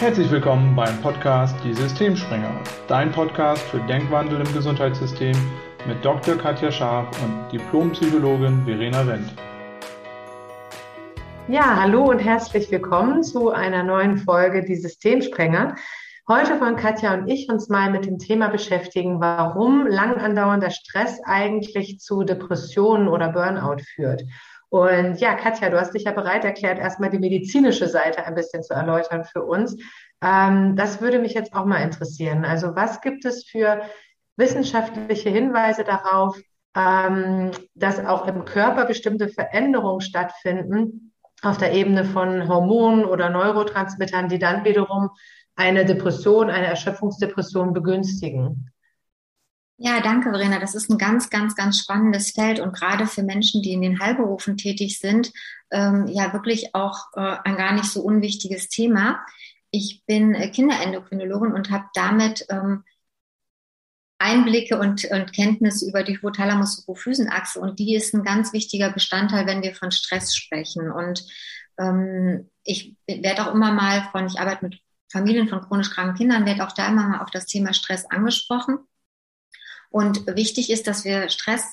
Herzlich willkommen beim Podcast Die Systemspringer, dein Podcast für Denkwandel im Gesundheitssystem mit Dr. Katja Scharf und Diplompsychologin Verena Wendt. Ja, hallo und herzlich willkommen zu einer neuen Folge Die Systemsprenger. Heute wollen Katja und ich uns mal mit dem Thema beschäftigen, warum lang andauernder Stress eigentlich zu Depressionen oder Burnout führt. Und ja, Katja, du hast dich ja bereit erklärt, erstmal die medizinische Seite ein bisschen zu erläutern für uns. Ähm, das würde mich jetzt auch mal interessieren. Also was gibt es für wissenschaftliche Hinweise darauf, ähm, dass auch im Körper bestimmte Veränderungen stattfinden auf der Ebene von Hormonen oder Neurotransmittern, die dann wiederum eine Depression, eine Erschöpfungsdepression begünstigen? Ja, danke, Verena. Das ist ein ganz, ganz, ganz spannendes Feld und gerade für Menschen, die in den Heilberufen tätig sind, ähm, ja wirklich auch äh, ein gar nicht so unwichtiges Thema. Ich bin äh, Kinderendokrinologin und habe damit ähm, Einblicke und, und Kenntnisse über die Hypothalamus-Hypophysenachse und die ist ein ganz wichtiger Bestandteil, wenn wir von Stress sprechen. Und ähm, ich werde auch immer mal von, ich arbeite mit Familien von chronisch kranken Kindern, werde auch da immer mal auf das Thema Stress angesprochen. Und wichtig ist, dass wir Stress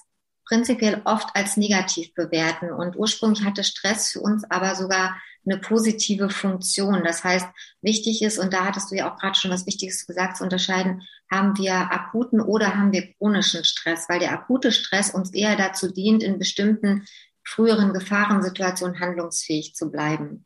prinzipiell oft als negativ bewerten. Und ursprünglich hatte Stress für uns aber sogar eine positive Funktion. Das heißt, wichtig ist, und da hattest du ja auch gerade schon was Wichtiges gesagt, zu unterscheiden, haben wir akuten oder haben wir chronischen Stress, weil der akute Stress uns eher dazu dient, in bestimmten früheren Gefahrensituationen handlungsfähig zu bleiben.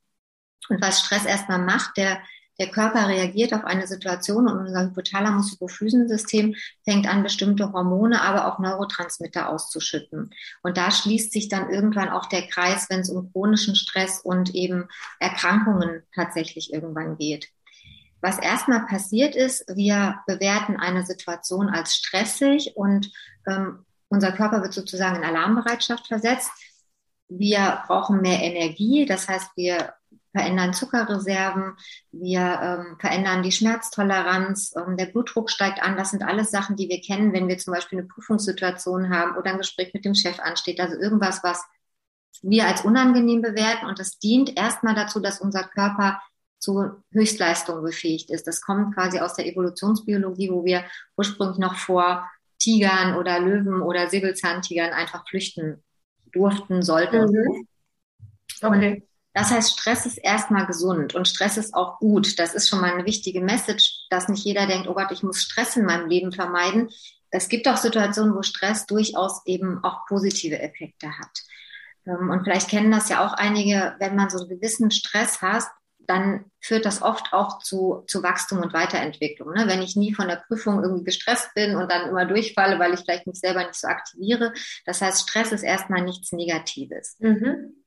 Und was Stress erstmal macht, der der Körper reagiert auf eine Situation und unser Hypothalamus-Hypophysensystem fängt an, bestimmte Hormone, aber auch Neurotransmitter auszuschütten. Und da schließt sich dann irgendwann auch der Kreis, wenn es um chronischen Stress und eben Erkrankungen tatsächlich irgendwann geht. Was erstmal passiert ist, wir bewerten eine Situation als stressig und ähm, unser Körper wird sozusagen in Alarmbereitschaft versetzt. Wir brauchen mehr Energie, das heißt, wir verändern Zuckerreserven, wir ähm, verändern die Schmerztoleranz, ähm, der Blutdruck steigt an. Das sind alles Sachen, die wir kennen, wenn wir zum Beispiel eine Prüfungssituation haben oder ein Gespräch mit dem Chef ansteht. Also irgendwas, was wir als unangenehm bewerten. Und das dient erstmal dazu, dass unser Körper zu Höchstleistung befähigt ist. Das kommt quasi aus der Evolutionsbiologie, wo wir ursprünglich noch vor Tigern oder Löwen oder Säbelzahntigern einfach flüchten durften, sollten. Mhm. Okay. Das heißt, Stress ist erstmal gesund und Stress ist auch gut. Das ist schon mal eine wichtige Message, dass nicht jeder denkt, oh Gott, ich muss Stress in meinem Leben vermeiden. Es gibt auch Situationen, wo Stress durchaus eben auch positive Effekte hat. Ähm, und vielleicht kennen das ja auch einige, wenn man so einen gewissen Stress hat, dann führt das oft auch zu, zu Wachstum und Weiterentwicklung. Ne? Wenn ich nie von der Prüfung irgendwie gestresst bin und dann immer durchfalle, weil ich vielleicht mich selber nicht so aktiviere. Das heißt, Stress ist erstmal nichts Negatives. Mhm.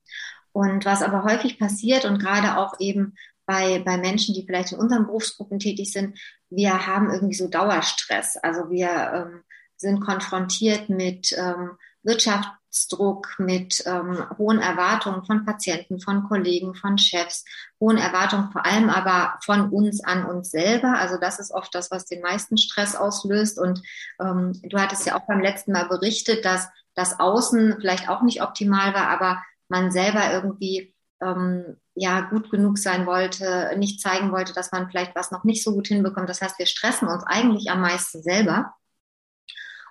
Und was aber häufig passiert und gerade auch eben bei, bei Menschen, die vielleicht in unseren Berufsgruppen tätig sind, wir haben irgendwie so Dauerstress. Also wir ähm, sind konfrontiert mit ähm, Wirtschaftsdruck, mit ähm, hohen Erwartungen von Patienten, von Kollegen, von Chefs, hohen Erwartungen vor allem aber von uns an uns selber. Also das ist oft das, was den meisten Stress auslöst. Und ähm, du hattest ja auch beim letzten Mal berichtet, dass das Außen vielleicht auch nicht optimal war, aber man selber irgendwie ähm, ja gut genug sein wollte, nicht zeigen wollte, dass man vielleicht was noch nicht so gut hinbekommt. Das heißt, wir stressen uns eigentlich am meisten selber.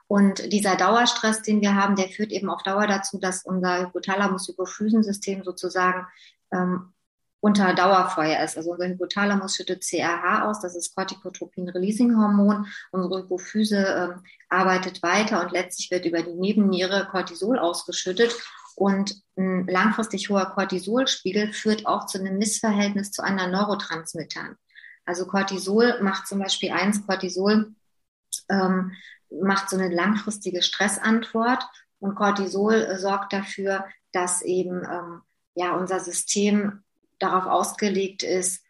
Und dieser Dauerstress, den wir haben, der führt eben auf Dauer dazu, dass unser Hypothalamus-Hypophysensystem sozusagen ähm, unter Dauerfeuer ist. Also unser Hypothalamus schüttet CRH aus, das ist Corticotropin-Releasing-Hormon. Unsere Hypophyse ähm, arbeitet weiter und letztlich wird über die Nebenniere Cortisol ausgeschüttet. Und ein langfristig hoher Cortisolspiegel führt auch zu einem Missverhältnis zu anderen Neurotransmittern. Also Cortisol macht zum Beispiel eins, Cortisol ähm, macht so eine langfristige Stressantwort und Cortisol sorgt dafür, dass eben ähm, ja unser System darauf ausgelegt ist,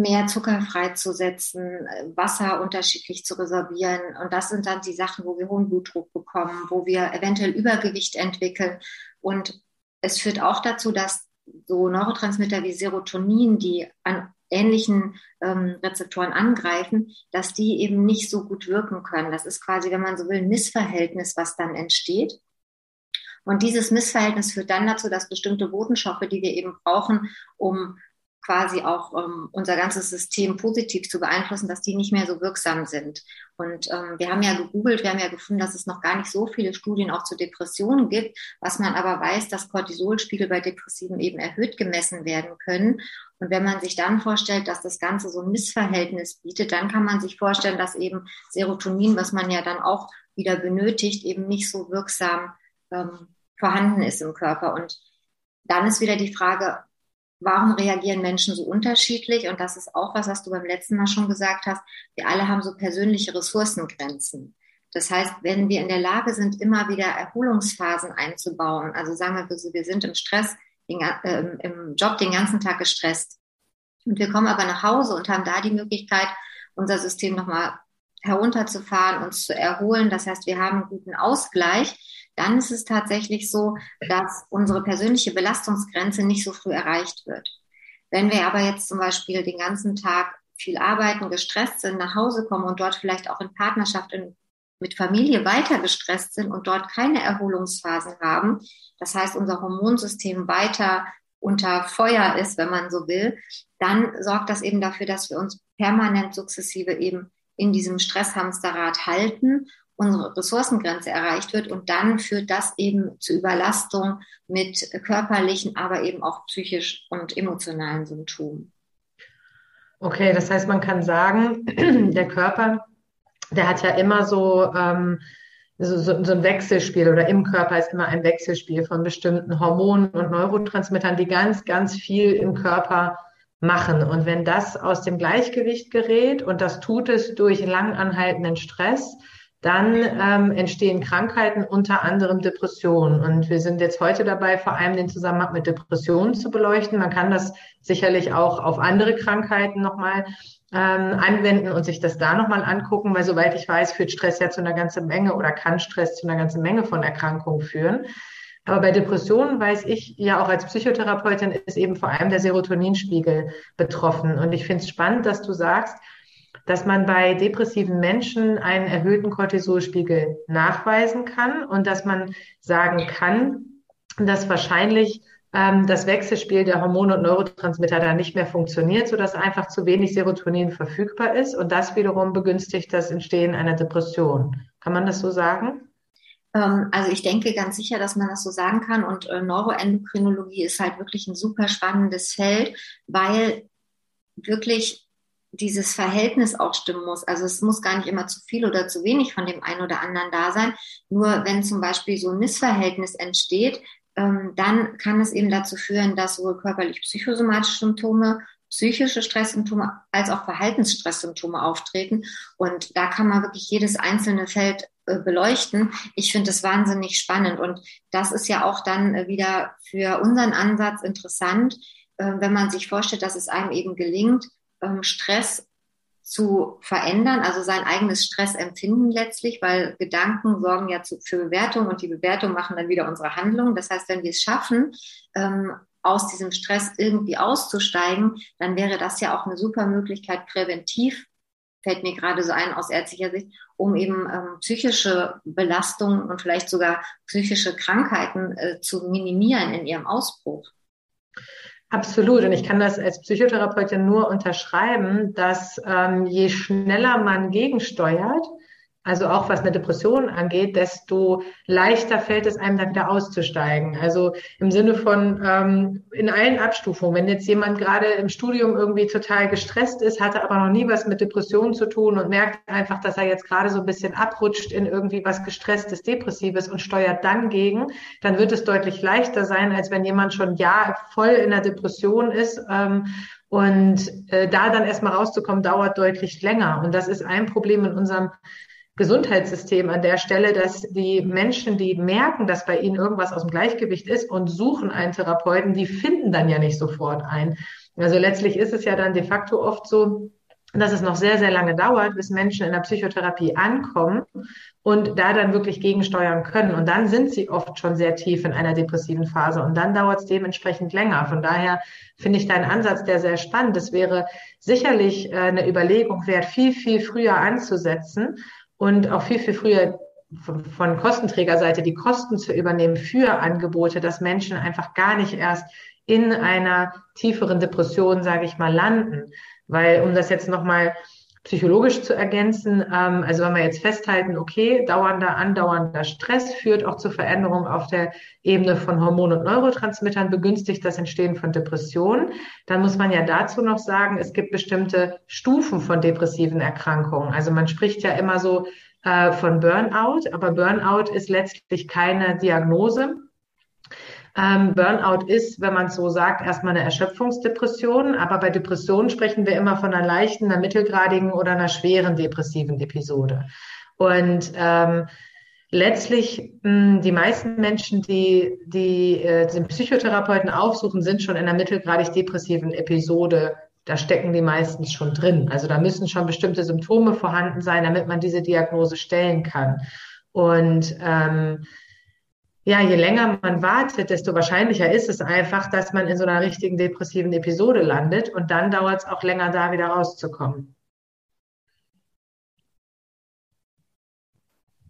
mehr Zucker freizusetzen, Wasser unterschiedlich zu resorbieren. Und das sind dann die Sachen, wo wir hohen Blutdruck bekommen, wo wir eventuell Übergewicht entwickeln. Und es führt auch dazu, dass so Neurotransmitter wie Serotonin, die an ähnlichen ähm, Rezeptoren angreifen, dass die eben nicht so gut wirken können. Das ist quasi, wenn man so will, ein Missverhältnis, was dann entsteht. Und dieses Missverhältnis führt dann dazu, dass bestimmte Botenstoffe, die wir eben brauchen, um quasi auch ähm, unser ganzes System positiv zu beeinflussen, dass die nicht mehr so wirksam sind. Und ähm, wir haben ja gegoogelt, wir haben ja gefunden, dass es noch gar nicht so viele Studien auch zu Depressionen gibt, was man aber weiß, dass Cortisolspiegel bei Depressiven eben erhöht gemessen werden können. Und wenn man sich dann vorstellt, dass das Ganze so ein Missverhältnis bietet, dann kann man sich vorstellen, dass eben Serotonin, was man ja dann auch wieder benötigt, eben nicht so wirksam ähm, vorhanden ist im Körper. Und dann ist wieder die Frage, warum reagieren Menschen so unterschiedlich? Und das ist auch was, was du beim letzten Mal schon gesagt hast. Wir alle haben so persönliche Ressourcengrenzen. Das heißt, wenn wir in der Lage sind, immer wieder Erholungsphasen einzubauen, also sagen wir, wir sind im Stress, äh, im Job den ganzen Tag gestresst und wir kommen aber nach Hause und haben da die Möglichkeit, unser System nochmal herunterzufahren, uns zu erholen. Das heißt, wir haben einen guten Ausgleich dann ist es tatsächlich so, dass unsere persönliche Belastungsgrenze nicht so früh erreicht wird. Wenn wir aber jetzt zum Beispiel den ganzen Tag viel arbeiten, gestresst sind, nach Hause kommen und dort vielleicht auch in Partnerschaft in, mit Familie weiter gestresst sind und dort keine Erholungsphasen haben, das heißt unser Hormonsystem weiter unter Feuer ist, wenn man so will, dann sorgt das eben dafür, dass wir uns permanent sukzessive eben in diesem Stresshamsterrad halten unsere Ressourcengrenze erreicht wird. Und dann führt das eben zu Überlastung mit körperlichen, aber eben auch psychisch und emotionalen Symptomen. Okay, das heißt, man kann sagen, der Körper, der hat ja immer so, ähm, so, so, so ein Wechselspiel oder im Körper ist immer ein Wechselspiel von bestimmten Hormonen und Neurotransmittern, die ganz, ganz viel im Körper machen. Und wenn das aus dem Gleichgewicht gerät und das tut es durch langanhaltenden Stress, dann ähm, entstehen Krankheiten, unter anderem Depressionen. Und wir sind jetzt heute dabei, vor allem den Zusammenhang mit Depressionen zu beleuchten. Man kann das sicherlich auch auf andere Krankheiten nochmal ähm, anwenden und sich das da nochmal angucken, weil soweit ich weiß, führt Stress ja zu einer ganzen Menge oder kann Stress zu einer ganzen Menge von Erkrankungen führen. Aber bei Depressionen weiß ich ja auch als Psychotherapeutin ist eben vor allem der Serotoninspiegel betroffen. Und ich finde es spannend, dass du sagst, dass man bei depressiven Menschen einen erhöhten Cortisolspiegel nachweisen kann und dass man sagen kann, dass wahrscheinlich ähm, das Wechselspiel der Hormone und Neurotransmitter da nicht mehr funktioniert, sodass einfach zu wenig Serotonin verfügbar ist und das wiederum begünstigt das Entstehen einer Depression. Kann man das so sagen? Ähm, also ich denke ganz sicher, dass man das so sagen kann. Und äh, Neuroendokrinologie ist halt wirklich ein super spannendes Feld, weil wirklich dieses Verhältnis auch stimmen muss. Also es muss gar nicht immer zu viel oder zu wenig von dem einen oder anderen da sein. Nur wenn zum Beispiel so ein Missverhältnis entsteht, ähm, dann kann es eben dazu führen, dass sowohl körperlich-psychosomatische Symptome, psychische Stresssymptome als auch Verhaltensstresssymptome auftreten. Und da kann man wirklich jedes einzelne Feld äh, beleuchten. Ich finde es wahnsinnig spannend. Und das ist ja auch dann äh, wieder für unseren Ansatz interessant, äh, wenn man sich vorstellt, dass es einem eben gelingt, ähm, Stress zu verändern, also sein eigenes Stressempfinden letztlich, weil Gedanken sorgen ja zu, für Bewertung und die Bewertung machen dann wieder unsere Handlung. Das heißt, wenn wir es schaffen, ähm, aus diesem Stress irgendwie auszusteigen, dann wäre das ja auch eine super Möglichkeit präventiv, fällt mir gerade so ein aus ärztlicher Sicht, um eben ähm, psychische Belastungen und vielleicht sogar psychische Krankheiten äh, zu minimieren in ihrem Ausbruch. Absolut. Und ich kann das als Psychotherapeutin nur unterschreiben, dass ähm, je schneller man gegensteuert, also auch was eine Depression angeht, desto leichter fällt es einem dann wieder auszusteigen. Also im Sinne von ähm, in allen Abstufungen. Wenn jetzt jemand gerade im Studium irgendwie total gestresst ist, hatte aber noch nie was mit Depressionen zu tun und merkt einfach, dass er jetzt gerade so ein bisschen abrutscht in irgendwie was gestresstes, depressives und steuert dann gegen, dann wird es deutlich leichter sein, als wenn jemand schon ja voll in der Depression ist ähm, und äh, da dann erstmal rauszukommen, dauert deutlich länger. Und das ist ein Problem in unserem Gesundheitssystem an der Stelle, dass die Menschen, die merken, dass bei ihnen irgendwas aus dem Gleichgewicht ist und suchen einen Therapeuten, die finden dann ja nicht sofort ein. Also letztlich ist es ja dann de facto oft so, dass es noch sehr, sehr lange dauert, bis Menschen in der Psychotherapie ankommen und da dann wirklich gegensteuern können. Und dann sind sie oft schon sehr tief in einer depressiven Phase und dann dauert es dementsprechend länger. Von daher finde ich deinen Ansatz der sehr spannend. Es wäre sicherlich äh, eine Überlegung wert, viel, viel früher anzusetzen und auch viel, viel früher von Kostenträgerseite die Kosten zu übernehmen für Angebote, dass Menschen einfach gar nicht erst in einer tieferen Depression, sage ich mal, landen. Weil, um das jetzt nochmal psychologisch zu ergänzen, ähm, also wenn wir jetzt festhalten, okay, dauernder, andauernder Stress führt auch zur Veränderung auf der Ebene von Hormonen und Neurotransmittern, begünstigt das Entstehen von Depressionen, dann muss man ja dazu noch sagen, es gibt bestimmte Stufen von depressiven Erkrankungen. Also man spricht ja immer so äh, von Burnout, aber Burnout ist letztlich keine Diagnose. Ähm, Burnout ist, wenn man es so sagt, erstmal eine Erschöpfungsdepression, aber bei Depressionen sprechen wir immer von einer leichten, einer mittelgradigen oder einer schweren depressiven Episode. Und ähm, letztlich mh, hm, die meisten Menschen, die, die äh, den Psychotherapeuten aufsuchen, sind schon in einer mittelgradig depressiven Episode. Da stecken die meistens schon drin. Also da müssen schon bestimmte Symptome vorhanden sein, damit man diese Diagnose stellen kann. Und ähm, ja, je länger man wartet, desto wahrscheinlicher ist es einfach, dass man in so einer richtigen depressiven Episode landet und dann dauert es auch länger, da wieder rauszukommen.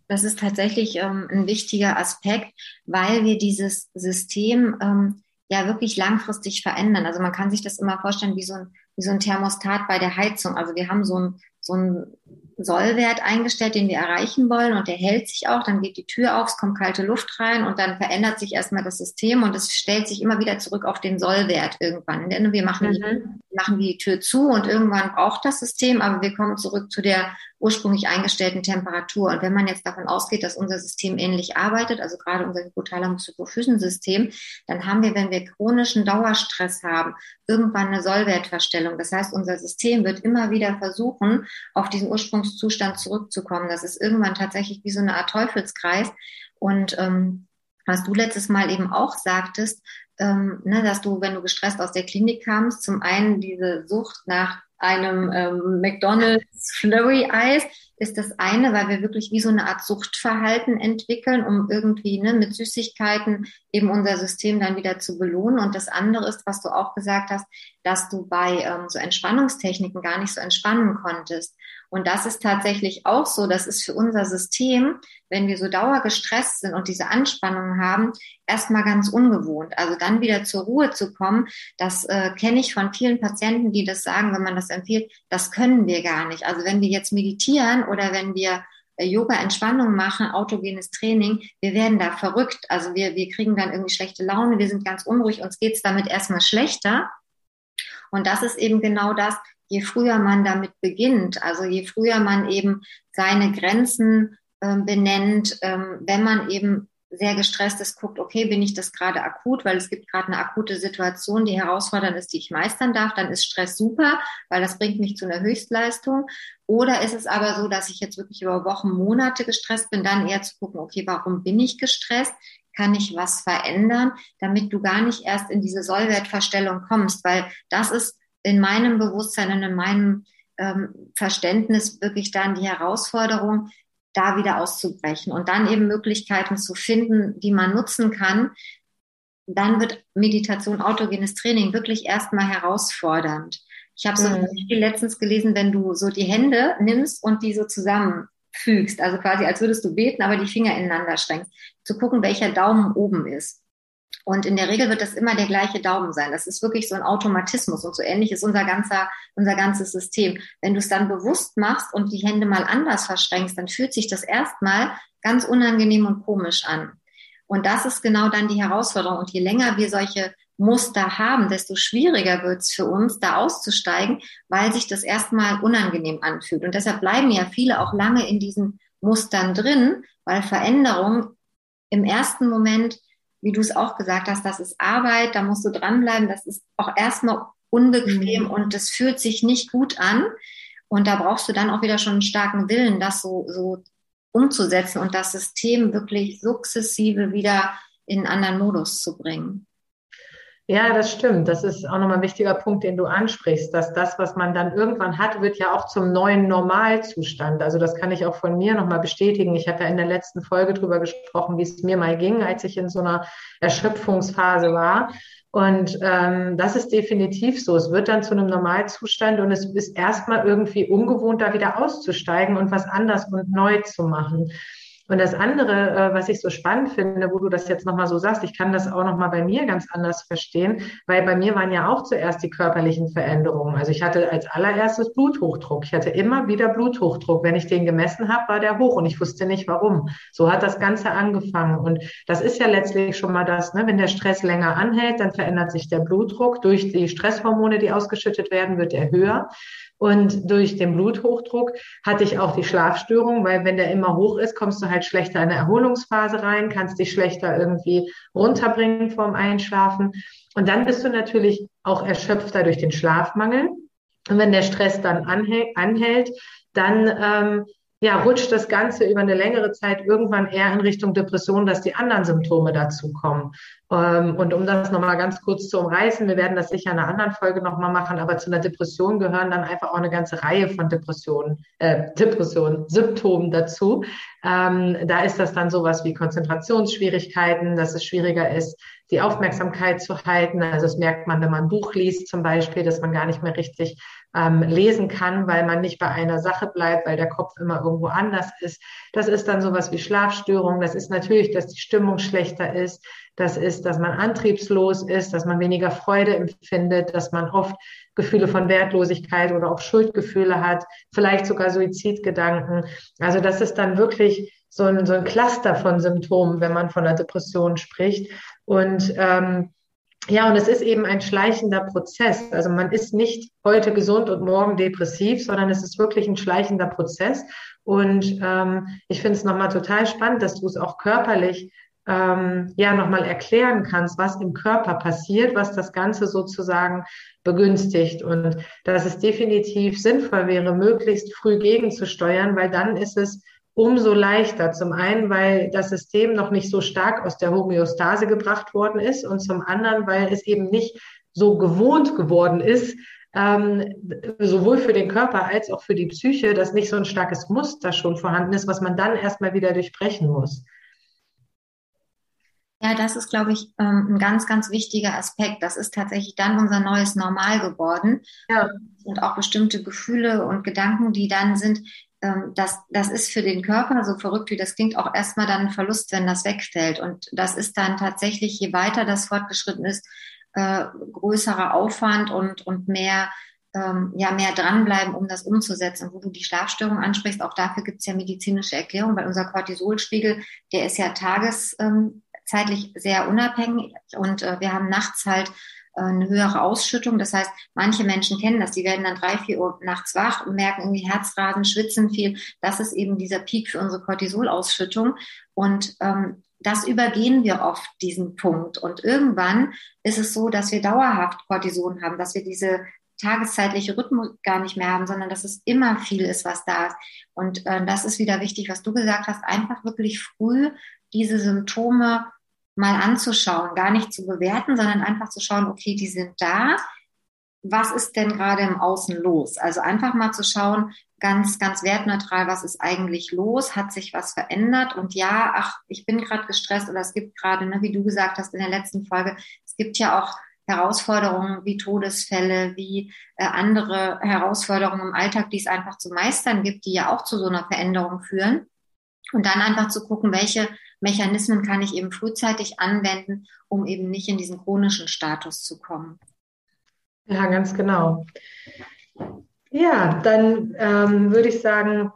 Das ist tatsächlich ähm, ein wichtiger Aspekt, weil wir dieses System ähm, ja wirklich langfristig verändern. Also man kann sich das immer vorstellen wie so ein, wie so ein Thermostat bei der Heizung. Also wir haben so ein, so ein Sollwert eingestellt, den wir erreichen wollen und der hält sich auch, dann geht die Tür auf, es kommt kalte Luft rein und dann verändert sich erstmal das System und es stellt sich immer wieder zurück auf den Sollwert irgendwann. Denn wir machen, mhm. Machen die Tür zu und irgendwann braucht das System, aber wir kommen zurück zu der ursprünglich eingestellten Temperatur. Und wenn man jetzt davon ausgeht, dass unser System ähnlich arbeitet, also gerade unser Hypothalamus-Hypophysensystem, dann haben wir, wenn wir chronischen Dauerstress haben, irgendwann eine Sollwertverstellung. Das heißt, unser System wird immer wieder versuchen, auf diesen Ursprungszustand zurückzukommen. Das ist irgendwann tatsächlich wie so eine Art Teufelskreis. Und ähm, was du letztes Mal eben auch sagtest, ähm, ne, dass du, wenn du gestresst aus der Klinik kamst, zum einen diese Sucht nach einem ähm, McDonald's Flurry Eis ist das eine, weil wir wirklich wie so eine Art Suchtverhalten entwickeln, um irgendwie ne, mit Süßigkeiten eben unser System dann wieder zu belohnen. Und das andere ist, was du auch gesagt hast, dass du bei ähm, so Entspannungstechniken gar nicht so entspannen konntest. Und das ist tatsächlich auch so, das ist für unser System, wenn wir so dauergestresst sind und diese Anspannung haben, erstmal ganz ungewohnt. Also dann wieder zur Ruhe zu kommen, das äh, kenne ich von vielen Patienten, die das sagen, wenn man das empfiehlt, das können wir gar nicht. Also wenn wir jetzt meditieren oder wenn wir äh, Yoga Entspannung machen, autogenes Training, wir werden da verrückt. Also wir, wir kriegen dann irgendwie schlechte Laune, wir sind ganz unruhig, uns geht's damit erstmal schlechter. Und das ist eben genau das, je früher man damit beginnt, also je früher man eben seine Grenzen äh, benennt, ähm, wenn man eben sehr gestresst ist, guckt, okay, bin ich das gerade akut, weil es gibt gerade eine akute Situation, die herausfordernd ist, die ich meistern darf, dann ist Stress super, weil das bringt mich zu einer Höchstleistung. Oder ist es aber so, dass ich jetzt wirklich über Wochen, Monate gestresst bin, dann eher zu gucken, okay, warum bin ich gestresst? Kann ich was verändern, damit du gar nicht erst in diese Sollwertverstellung kommst? Weil das ist in meinem Bewusstsein und in meinem ähm, Verständnis wirklich dann die Herausforderung, da wieder auszubrechen und dann eben Möglichkeiten zu finden, die man nutzen kann, dann wird Meditation, autogenes Training wirklich erstmal herausfordernd. Ich habe so mhm. Beispiel letztens gelesen, wenn du so die Hände nimmst und die so zusammenfügst, also quasi als würdest du beten, aber die Finger ineinander schränkst, zu gucken, welcher Daumen oben ist. Und in der Regel wird das immer der gleiche Daumen sein. Das ist wirklich so ein Automatismus und so ähnlich ist unser ganzer, unser ganzes System. Wenn du es dann bewusst machst und die Hände mal anders verschränkst, dann fühlt sich das erstmal ganz unangenehm und komisch an. Und das ist genau dann die Herausforderung. Und je länger wir solche Muster haben, desto schwieriger wird es für uns, da auszusteigen, weil sich das erstmal unangenehm anfühlt. Und deshalb bleiben ja viele auch lange in diesen Mustern drin, weil Veränderung im ersten Moment wie du es auch gesagt hast, das ist Arbeit, da musst du dranbleiben, das ist auch erstmal unbequem mhm. und das fühlt sich nicht gut an. Und da brauchst du dann auch wieder schon einen starken Willen, das so, so umzusetzen und das System wirklich sukzessive wieder in einen anderen Modus zu bringen. Ja, das stimmt. Das ist auch nochmal ein wichtiger Punkt, den du ansprichst, dass das, was man dann irgendwann hat, wird ja auch zum neuen Normalzustand. Also das kann ich auch von mir nochmal bestätigen. Ich habe ja in der letzten Folge drüber gesprochen, wie es mir mal ging, als ich in so einer Erschöpfungsphase war. Und ähm, das ist definitiv so. Es wird dann zu einem Normalzustand und es ist erstmal irgendwie ungewohnt, da wieder auszusteigen und was anders und neu zu machen. Und das andere, äh, was ich so spannend finde, wo du das jetzt nochmal so sagst, ich kann das auch nochmal bei mir ganz anders verstehen, weil bei mir waren ja auch zuerst die körperlichen Veränderungen. Also ich hatte als allererstes Bluthochdruck. Ich hatte immer wieder Bluthochdruck. Wenn ich den gemessen habe, war der hoch und ich wusste nicht warum. So hat das Ganze angefangen. Und das ist ja letztlich schon mal das, ne? wenn der Stress länger anhält, dann verändert sich der Blutdruck. Durch die Stresshormone, die ausgeschüttet werden, wird er höher. Und durch den Bluthochdruck hatte ich auch die Schlafstörung, weil wenn der immer hoch ist, kommst du halt schlechter in eine Erholungsphase rein, kannst dich schlechter irgendwie runterbringen vorm Einschlafen. Und dann bist du natürlich auch erschöpfter durch den Schlafmangel. Und wenn der Stress dann anhält, dann ähm, ja, rutscht das Ganze über eine längere Zeit irgendwann eher in Richtung Depression, dass die anderen Symptome dazukommen. Ähm, und um das nochmal ganz kurz zu umreißen, wir werden das sicher in einer anderen Folge nochmal machen, aber zu einer Depression gehören dann einfach auch eine ganze Reihe von Depressionen, äh, Depressionen, Symptomen dazu. Ähm, da ist das dann sowas wie Konzentrationsschwierigkeiten, dass es schwieriger ist, die Aufmerksamkeit zu halten. Also das merkt man, wenn man ein Buch liest zum Beispiel, dass man gar nicht mehr richtig ähm, lesen kann, weil man nicht bei einer Sache bleibt, weil der Kopf immer irgendwo anders ist. Das ist dann sowas wie Schlafstörung. Das ist natürlich, dass die Stimmung schlechter ist. Das ist, dass man antriebslos ist, dass man weniger Freude empfindet, dass man oft Gefühle von Wertlosigkeit oder auch Schuldgefühle hat, vielleicht sogar Suizidgedanken. Also das ist dann wirklich so ein, so ein Cluster von Symptomen, wenn man von einer Depression spricht. Und ähm, ja, und es ist eben ein schleichender Prozess. Also man ist nicht heute gesund und morgen depressiv, sondern es ist wirklich ein schleichender Prozess. Und ähm, ich finde es nochmal total spannend, dass du es auch körperlich ähm, ja nochmal erklären kannst, was im Körper passiert, was das Ganze sozusagen begünstigt. Und dass es definitiv sinnvoll wäre, möglichst früh gegenzusteuern, weil dann ist es umso leichter. Zum einen, weil das System noch nicht so stark aus der Homöostase gebracht worden ist und zum anderen, weil es eben nicht so gewohnt geworden ist, ähm, sowohl für den Körper als auch für die Psyche, dass nicht so ein starkes Muster schon vorhanden ist, was man dann erstmal wieder durchbrechen muss. Ja, das ist, glaube ich, ähm, ein ganz, ganz wichtiger Aspekt. Das ist tatsächlich dann unser neues Normal geworden. Ja. Und auch bestimmte Gefühle und Gedanken, die dann sind, ähm, das, das ist für den Körper, so verrückt wie das klingt, auch erstmal dann ein Verlust, wenn das wegfällt. Und das ist dann tatsächlich, je weiter das fortgeschritten ist, äh, größerer Aufwand und, und mehr, ähm, ja, mehr dranbleiben, um das umzusetzen. Und wo du die Schlafstörung ansprichst, auch dafür gibt es ja medizinische Erklärungen, weil unser Cortisolspiegel, der ist ja tageszeitlich ähm, sehr unabhängig und äh, wir haben nachts halt eine höhere Ausschüttung. Das heißt, manche Menschen kennen das, die werden dann drei, vier Uhr nachts wach und merken irgendwie Herzrasen, schwitzen viel. Das ist eben dieser Peak für unsere Cortisolausschüttung. Und ähm, das übergehen wir oft, diesen Punkt. Und irgendwann ist es so, dass wir dauerhaft Cortison haben, dass wir diese tageszeitliche Rhythmus gar nicht mehr haben, sondern dass es immer viel ist, was da ist. Und äh, das ist wieder wichtig, was du gesagt hast, einfach wirklich früh diese Symptome mal anzuschauen, gar nicht zu bewerten, sondern einfach zu schauen, okay, die sind da. Was ist denn gerade im Außen los? Also einfach mal zu schauen, ganz, ganz wertneutral, was ist eigentlich los? Hat sich was verändert? Und ja, ach, ich bin gerade gestresst oder es gibt gerade, ne, wie du gesagt hast in der letzten Folge, es gibt ja auch Herausforderungen wie Todesfälle, wie äh, andere Herausforderungen im Alltag, die es einfach zu meistern gibt, die ja auch zu so einer Veränderung führen. Und dann einfach zu gucken, welche Mechanismen kann ich eben frühzeitig anwenden, um eben nicht in diesen chronischen Status zu kommen. Ja, ganz genau. Ja, dann ähm, würde ich sagen,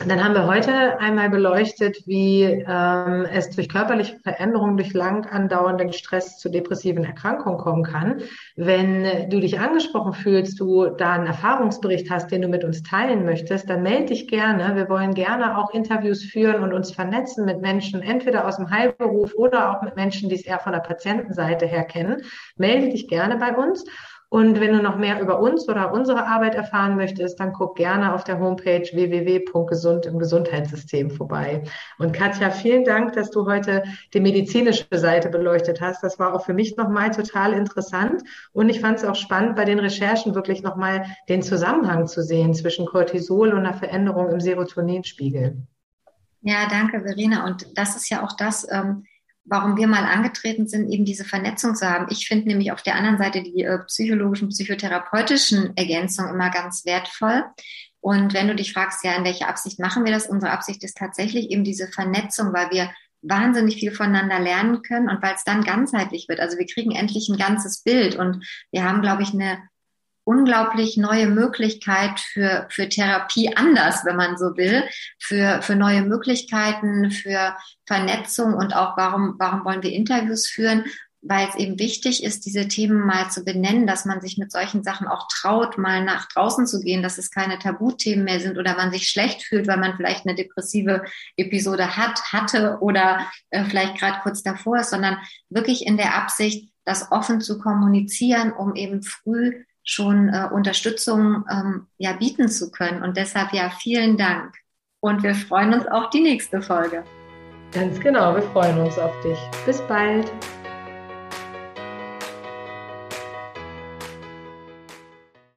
dann haben wir heute einmal beleuchtet, wie ähm, es durch körperliche Veränderungen, durch lang andauernden Stress zu depressiven Erkrankungen kommen kann. Wenn du dich angesprochen fühlst, du da einen Erfahrungsbericht hast, den du mit uns teilen möchtest, dann melde dich gerne. Wir wollen gerne auch Interviews führen und uns vernetzen mit Menschen, entweder aus dem Heilberuf oder auch mit Menschen, die es eher von der Patientenseite her kennen. Melde dich gerne bei uns. Und wenn du noch mehr über uns oder unsere Arbeit erfahren möchtest, dann guck gerne auf der Homepage www.gesund im Gesundheitssystem vorbei. Und Katja, vielen Dank, dass du heute die medizinische Seite beleuchtet hast. Das war auch für mich nochmal total interessant. Und ich fand es auch spannend, bei den Recherchen wirklich nochmal den Zusammenhang zu sehen zwischen Cortisol und einer Veränderung im Serotoninspiegel. Ja, danke, Verena. Und das ist ja auch das, ähm, warum wir mal angetreten sind, eben diese Vernetzung zu haben. Ich finde nämlich auf der anderen Seite die äh, psychologischen, psychotherapeutischen Ergänzungen immer ganz wertvoll. Und wenn du dich fragst, ja, in welcher Absicht machen wir das? Unsere Absicht ist tatsächlich eben diese Vernetzung, weil wir wahnsinnig viel voneinander lernen können und weil es dann ganzheitlich wird. Also wir kriegen endlich ein ganzes Bild und wir haben, glaube ich, eine unglaublich neue Möglichkeit für, für Therapie anders, wenn man so will, für, für neue Möglichkeiten, für Vernetzung und auch warum, warum wollen wir Interviews führen? weil es eben wichtig ist, diese Themen mal zu benennen, dass man sich mit solchen Sachen auch traut, mal nach draußen zu gehen, dass es keine Tabuthemen mehr sind oder man sich schlecht fühlt, weil man vielleicht eine depressive Episode hat, hatte oder äh, vielleicht gerade kurz davor ist, sondern wirklich in der Absicht, das offen zu kommunizieren, um eben früh schon äh, Unterstützung ähm, ja bieten zu können. Und deshalb ja vielen Dank. Und wir freuen uns auf die nächste Folge. Ganz genau, wir freuen uns auf dich. Bis bald.